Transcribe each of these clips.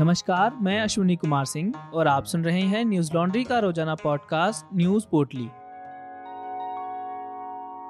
नमस्कार, मैं अश्विनी कुमार सिंह और आप सुन रहे हैं न्यूज़ लॉन्ड्री का रोज़ाना पॉडकास्ट न्यूज़ पोर्टली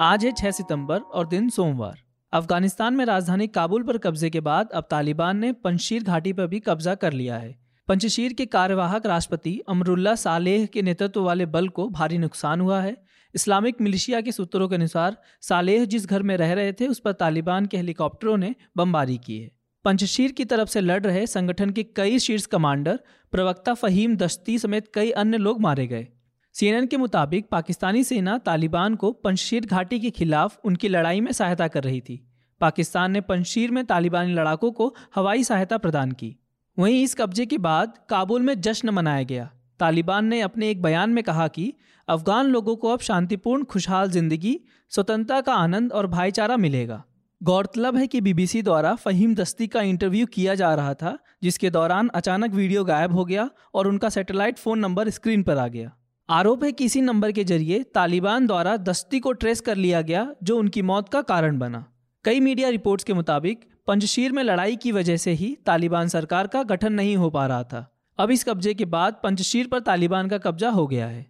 आज है 6 सितंबर और दिन सोमवार। अफ़गानिस्तान में राजधानी काबुल पर कब्जे के बाद अब तालिबान ने पंचशीर घाटी पर भी कब्जा कर लिया है। पंचशीर के कार्यवाहक राष्ट्रपति अमरुल्ला सालेह के नेतृत्व वाले बल को भारी नुकसान हुआ है। इस्लामिक मिलिशिया के सूत्रों के अनुसार सालेह जिस घर में रह रहे थे, उस पर तालिबान के हेलीकॉप्टरों ने बमबारी की है। पंचशीर की तरफ़ से लड़ रहे संगठन के कई शीर्ष कमांडर, प्रवक्ता फहीम दस्ती समेत कई अन्य लोग मारे गए। सीएनएन के मुताबिक पाकिस्तानी सेना तालिबान को पंचशीर घाटी के खिलाफ उनकी लड़ाई में सहायता कर रही थी। पाकिस्तान ने पंचशीर में तालिबानी लड़ाकों को हवाई सहायता प्रदान की। वहीं इस कब्जे के बाद काबुल में जश्न मनाया गया। तालिबान ने अपने एक बयान में कहा कि अफगान लोगों को अब शांतिपूर्ण, खुशहाल ज़िंदगी, स्वतंत्रता का आनंद और भाईचारा मिलेगा। गौरतलब है कि बीबीसी द्वारा फहीम दस्ती का इंटरव्यू किया जा रहा था, जिसके दौरान अचानक वीडियो गायब हो गया और उनका सैटेलाइट फ़ोन नंबर स्क्रीन पर आ गया। आरोप है कि इसी नंबर के ज़रिए तालिबान द्वारा दस्ती को ट्रेस कर लिया गया, जो उनकी मौत का कारण बना। कई मीडिया रिपोर्ट्स के मुताबिक, पंजशीर में लड़ाई की वजह से ही तालिबान सरकार का गठन नहीं हो पा रहा था। अब इस कब्जे के बाद पंजशीर पर तालिबान का कब्जा हो गया है।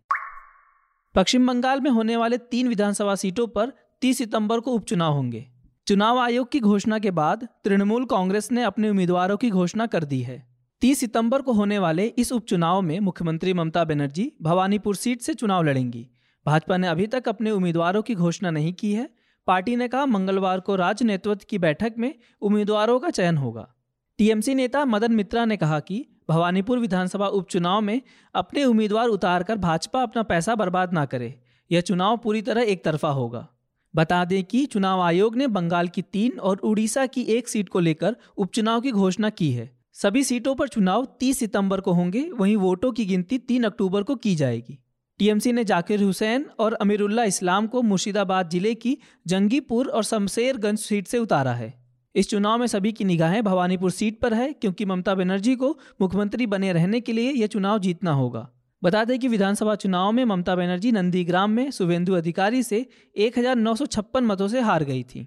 पश्चिम बंगाल में होने वाले तीन विधानसभा सीटों पर 30 सितंबर को उपचुनाव होंगे। चुनाव आयोग की घोषणा के बाद तृणमूल कांग्रेस ने अपने उम्मीदवारों की घोषणा कर दी है। 30 सितंबर को होने वाले इस उपचुनाव में मुख्यमंत्री ममता बनर्जी भवानीपुर सीट से चुनाव लड़ेंगी। भाजपा ने अभी तक अपने उम्मीदवारों की घोषणा नहीं की है। पार्टी ने कहा, मंगलवार को राज्य नेतृत्व की बैठक में उम्मीदवारों का चयन होगा। टीएमसी नेता मदन मित्रा ने कहा कि भवानीपुर विधानसभा उपचुनाव में अपने उम्मीदवार उतारकर भाजपा अपना पैसा बर्बाद ना करे। यह चुनाव पूरी तरह एक तरफा होगा। बता दें कि चुनाव आयोग ने बंगाल की तीन और उड़ीसा की एक सीट को लेकर उपचुनाव की घोषणा की है। सभी सीटों पर चुनाव 30 सितंबर को होंगे, वहीं वोटों की गिनती 3 अक्टूबर को की जाएगी। टीएमसी ने जाकिर हुसैन और अमीरुल्ला इस्लाम को मुर्शिदाबाद ज़िले की जंगीपुर और शमशेरगंज सीट से उतारा है। इस चुनाव में सभी की निगाहें भवानीपुर सीट पर है, क्योंकि ममता बनर्जी को मुख्यमंत्री बने रहने के लिए यह चुनाव जीतना होगा। बता दें कि विधानसभा चुनाव में ममता बनर्जी नंदीग्राम में शुभेंदु अधिकारी से एक हज़ार नौ सौ छप्पन मतों से हार गई थी।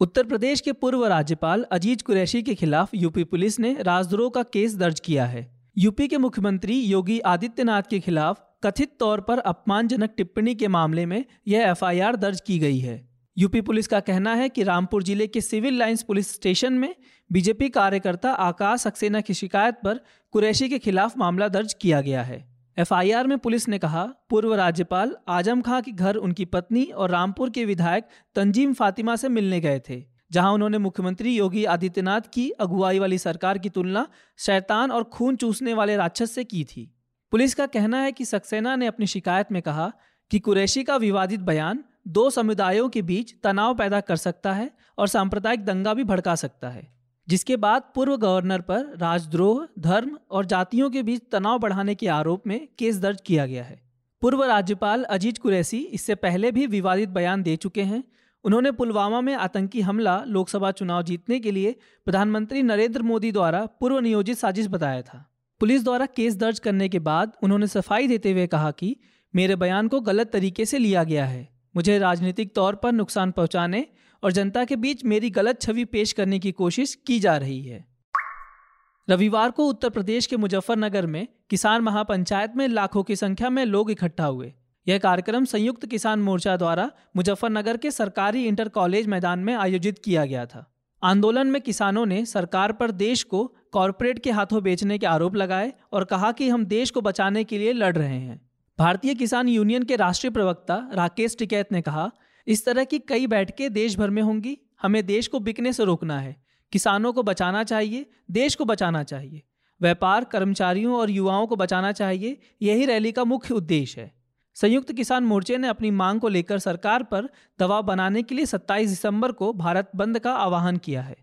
उत्तर प्रदेश के पूर्व राज्यपाल अज़ीज़ कुरैशी के खिलाफ यूपी पुलिस ने राजद्रोह का केस दर्ज किया है। यूपी के मुख्यमंत्री योगी आदित्यनाथ के खिलाफ कथित तौर पर अपमानजनक टिप्पणी के मामले में यह एफआईआर दर्ज की गई है। यूपी पुलिस का कहना है कि रामपुर ज़िले के सिविल लाइंस पुलिस स्टेशन में बीजेपी कार्यकर्ता आकाश सक्सेना की शिकायत पर कुरैशी के खिलाफ मामला दर्ज किया गया है। एफआईआर में पुलिस ने कहा, पूर्व राज्यपाल आज़म खां के घर उनकी पत्नी और रामपुर के विधायक तंजीम फातिमा से मिलने गए थे, जहाँ उन्होंने मुख्यमंत्री योगी आदित्यनाथ की अगुवाई वाली सरकार की तुलना शैतान और खून चूसने वाले राक्षस से की थी। पुलिस का कहना है कि सक्सेना ने अपनी शिकायत में कहा कि कुरैशी का विवादित बयान दो समुदायों के बीच तनाव पैदा कर सकता है और सांप्रदायिक दंगा भी भड़का सकता है, जिसके बाद पूर्व गवर्नर पर राजद्रोह, धर्म और जातियों के बीच तनाव बढ़ाने के आरोप में केस दर्ज किया गया है। पूर्व राज्यपाल अजीत कुरैसी इससे पहले भी विवादित बयान दे चुके हैं। उन्होंने पुलवामा में आतंकी हमला लोकसभा चुनाव जीतने के लिए प्रधानमंत्री नरेंद्र मोदी द्वारा पूर्व नियोजित साजिश बताया था। पुलिस द्वारा केस दर्ज करने के बाद उन्होंने सफ़ाई देते हुए कहा कि मेरे बयान को गलत तरीके से लिया गया है। मुझे राजनीतिक तौर पर नुकसान पहुँचाने और जनता के बीच मेरी गलत छवि पेश करने की कोशिश की जा रही है। रविवार को उत्तर प्रदेश के मुजफ्फरनगर में किसान महापंचायत में लाखों की संख्या में लोग इकट्ठा हुए। यह कार्यक्रम संयुक्त किसान मोर्चा द्वारा मुजफ्फरनगर के सरकारी इंटर कॉलेज मैदान में आयोजित किया गया था। आंदोलन में किसानों ने सरकार पर देश को कॉरपोरेट के हाथों बेचने के आरोप लगाए और कहा कि हम देश को बचाने के लिए लड़ रहे हैं। भारतीय किसान यूनियन के राष्ट्रीय प्रवक्ता राकेश टिकैत ने कहा, इस तरह की कई बैठकें देश भर में होंगी, हमें देश को बिकने से रोकना है। किसानों को बचाना चाहिए, देश को बचाना चाहिए। व्यापार, कर्मचारियों और युवाओं को बचाना चाहिए, यही रैली का मुख्य उद्देश्य है। संयुक्त किसान मोर्चे ने अपनी मांग को लेकर सरकार पर दबाव बनाने के लिए 27 दिसंबर को भारत बंद का आह्वान किया है।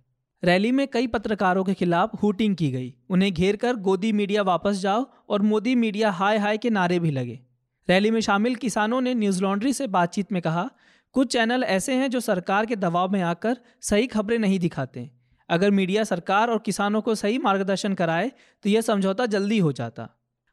रैली में कई पत्रकारों के खिलाफ हुटिंग की गई। उन्हें घेर कर गोदी मीडिया वापस जाओ और मोदी मीडिया हाय हाय के नारे भी लगे। रैली में शामिल किसानों ने न्यूज़ लॉन्ड्री से बातचीत में कहा, कुछ चैनल ऐसे हैं जो सरकार के दबाव में आकर सही खबरें नहीं दिखाते। अगर मीडिया सरकार और किसानों को सही मार्गदर्शन कराए तो यह समझौता जल्दी हो जाता।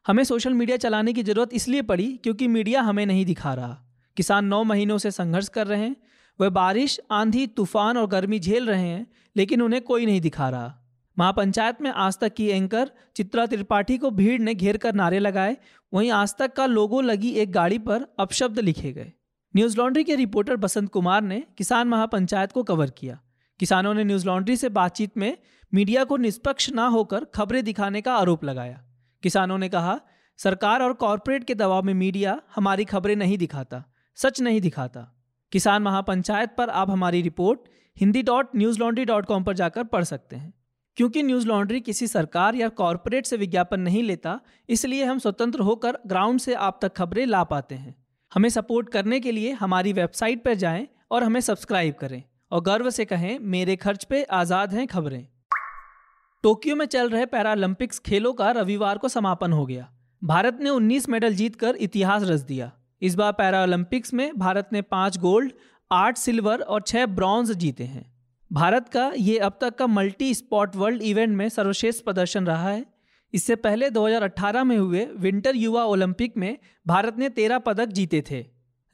हमें सोशल मीडिया चलाने की ज़रूरत इसलिए पड़ी क्योंकि मीडिया हमें नहीं दिखा रहा। किसान नौ महीनों से संघर्ष कर रहे हैं। वह बारिश, आंधी, तूफ़ान और गर्मी झेल रहे हैं, लेकिन उन्हें कोई नहीं दिखा रहा। महापंचायत में आज तक की एंकर चित्रा त्रिपाठी को भीड़ ने घेर कर नारे लगाए। वहीं आज तक का लोगो लगी एक गाड़ी पर अपशब्द लिखे गए। न्यूज़ लॉन्ड्री के रिपोर्टर बसंत कुमार ने किसान महापंचायत को कवर किया। किसानों ने न्यूज़ लॉन्ड्री से बातचीत में मीडिया को निष्पक्ष ना होकर खबरें दिखाने का आरोप लगाया। किसानों ने कहा, सरकार और कॉरपोरेट के दबाव में मीडिया हमारी खबरें नहीं दिखाता, सच नहीं दिखाता। किसान महापंचायत पर आप हमारी report Hindi dot Newslaundry dot com पर जाकर पढ़ सकते हैं। क्योंकि न्यूज़ लॉन्ड्री किसी सरकार या कॉरपोरेट से विज्ञापन नहीं लेता, इसलिए हम स्वतंत्र होकर ग्राउंड से आप तक खबरें ला पाते हैं। हमें सपोर्ट करने के लिए हमारी वेबसाइट पर जाएँ और हमें सब्सक्राइब करें और गर्व से कहें, मेरे खर्च पे आज़ाद हैं खबरें। टोक्यो में चल रहे पैरालंपिक्स खेलों का रविवार को समापन हो गया। भारत ने 19 मेडल जीतकर इतिहास रच दिया। इस बार पैरालंपिक्स में भारत ने पाँच गोल्ड, आठ सिल्वर और छह ब्रॉन्ज जीते हैं। भारत का ये अब तक का मल्टी स्पॉट वर्ल्ड इवेंट में सर्वश्रेष्ठ प्रदर्शन रहा है। इससे पहले 2018 में हुए विंटर युवा ओलंपिक में भारत ने तेरह पदक जीते थे।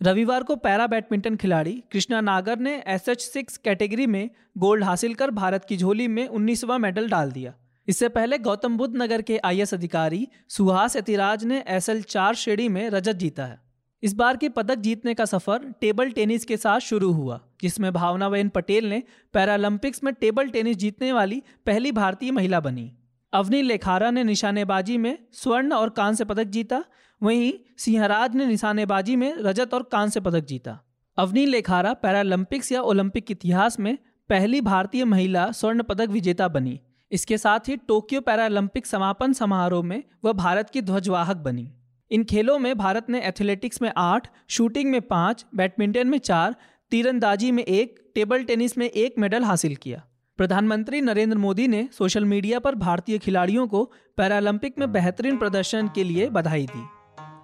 रविवार को पैरा बैडमिंटन खिलाड़ी कृष्णा नागर ने एस एच सिक्स कैटेगरी में गोल्ड हासिल कर भारत की झोली में उन्नीसवा मेडल डाल दिया। इससे पहले गौतम बुद्ध नगर के आई अधिकारी सुहास एतिराज ने एस एल चार श्रेणी में रजत जीता है। इस बार के पदक जीतने का सफ़र टेबल टेनिस के साथ शुरू हुआ, जिसमें भावनाबेन पटेल ने पैरालंपिक्स में टेबल टेनिस जीतने वाली पहली भारतीय महिला बनी। अवनी लेखारा ने निशानेबाजी में स्वर्ण और कांस्य पदक जीता, वहीं सिंहराज ने निशानेबाजी में रजत और कांस्य पदक जीता। अवनी लेखारा पैरालंपिक्स या ओलंपिक इतिहास में पहली भारतीय महिला स्वर्ण पदक विजेता बनी। इसके साथ ही टोक्यो पैरालंपिक समापन समारोह में वह भारत की ध्वजवाहक बनी। इन खेलों में भारत ने एथलेटिक्स में आठ शूटिंग में पाँच बैडमिंटन में चार, तीरंदाजी में एक टेबल टेनिस में एक मेडल हासिल किया। प्रधानमंत्री नरेंद्र मोदी ने सोशल मीडिया पर भारतीय खिलाड़ियों को पैरालंपिक में बेहतरीन प्रदर्शन के लिए बधाई दी।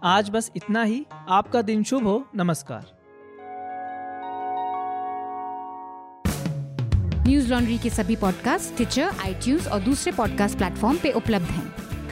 आज बस इतना ही। आपका दिन शुभ हो। नमस्कार। न्यूज़ लॉन्ड्री के सभी पॉडकास्ट ट्विटर आईटीज और दूसरे पॉडकास्ट प्लेटफॉर्म पे उपलब्ध हैं।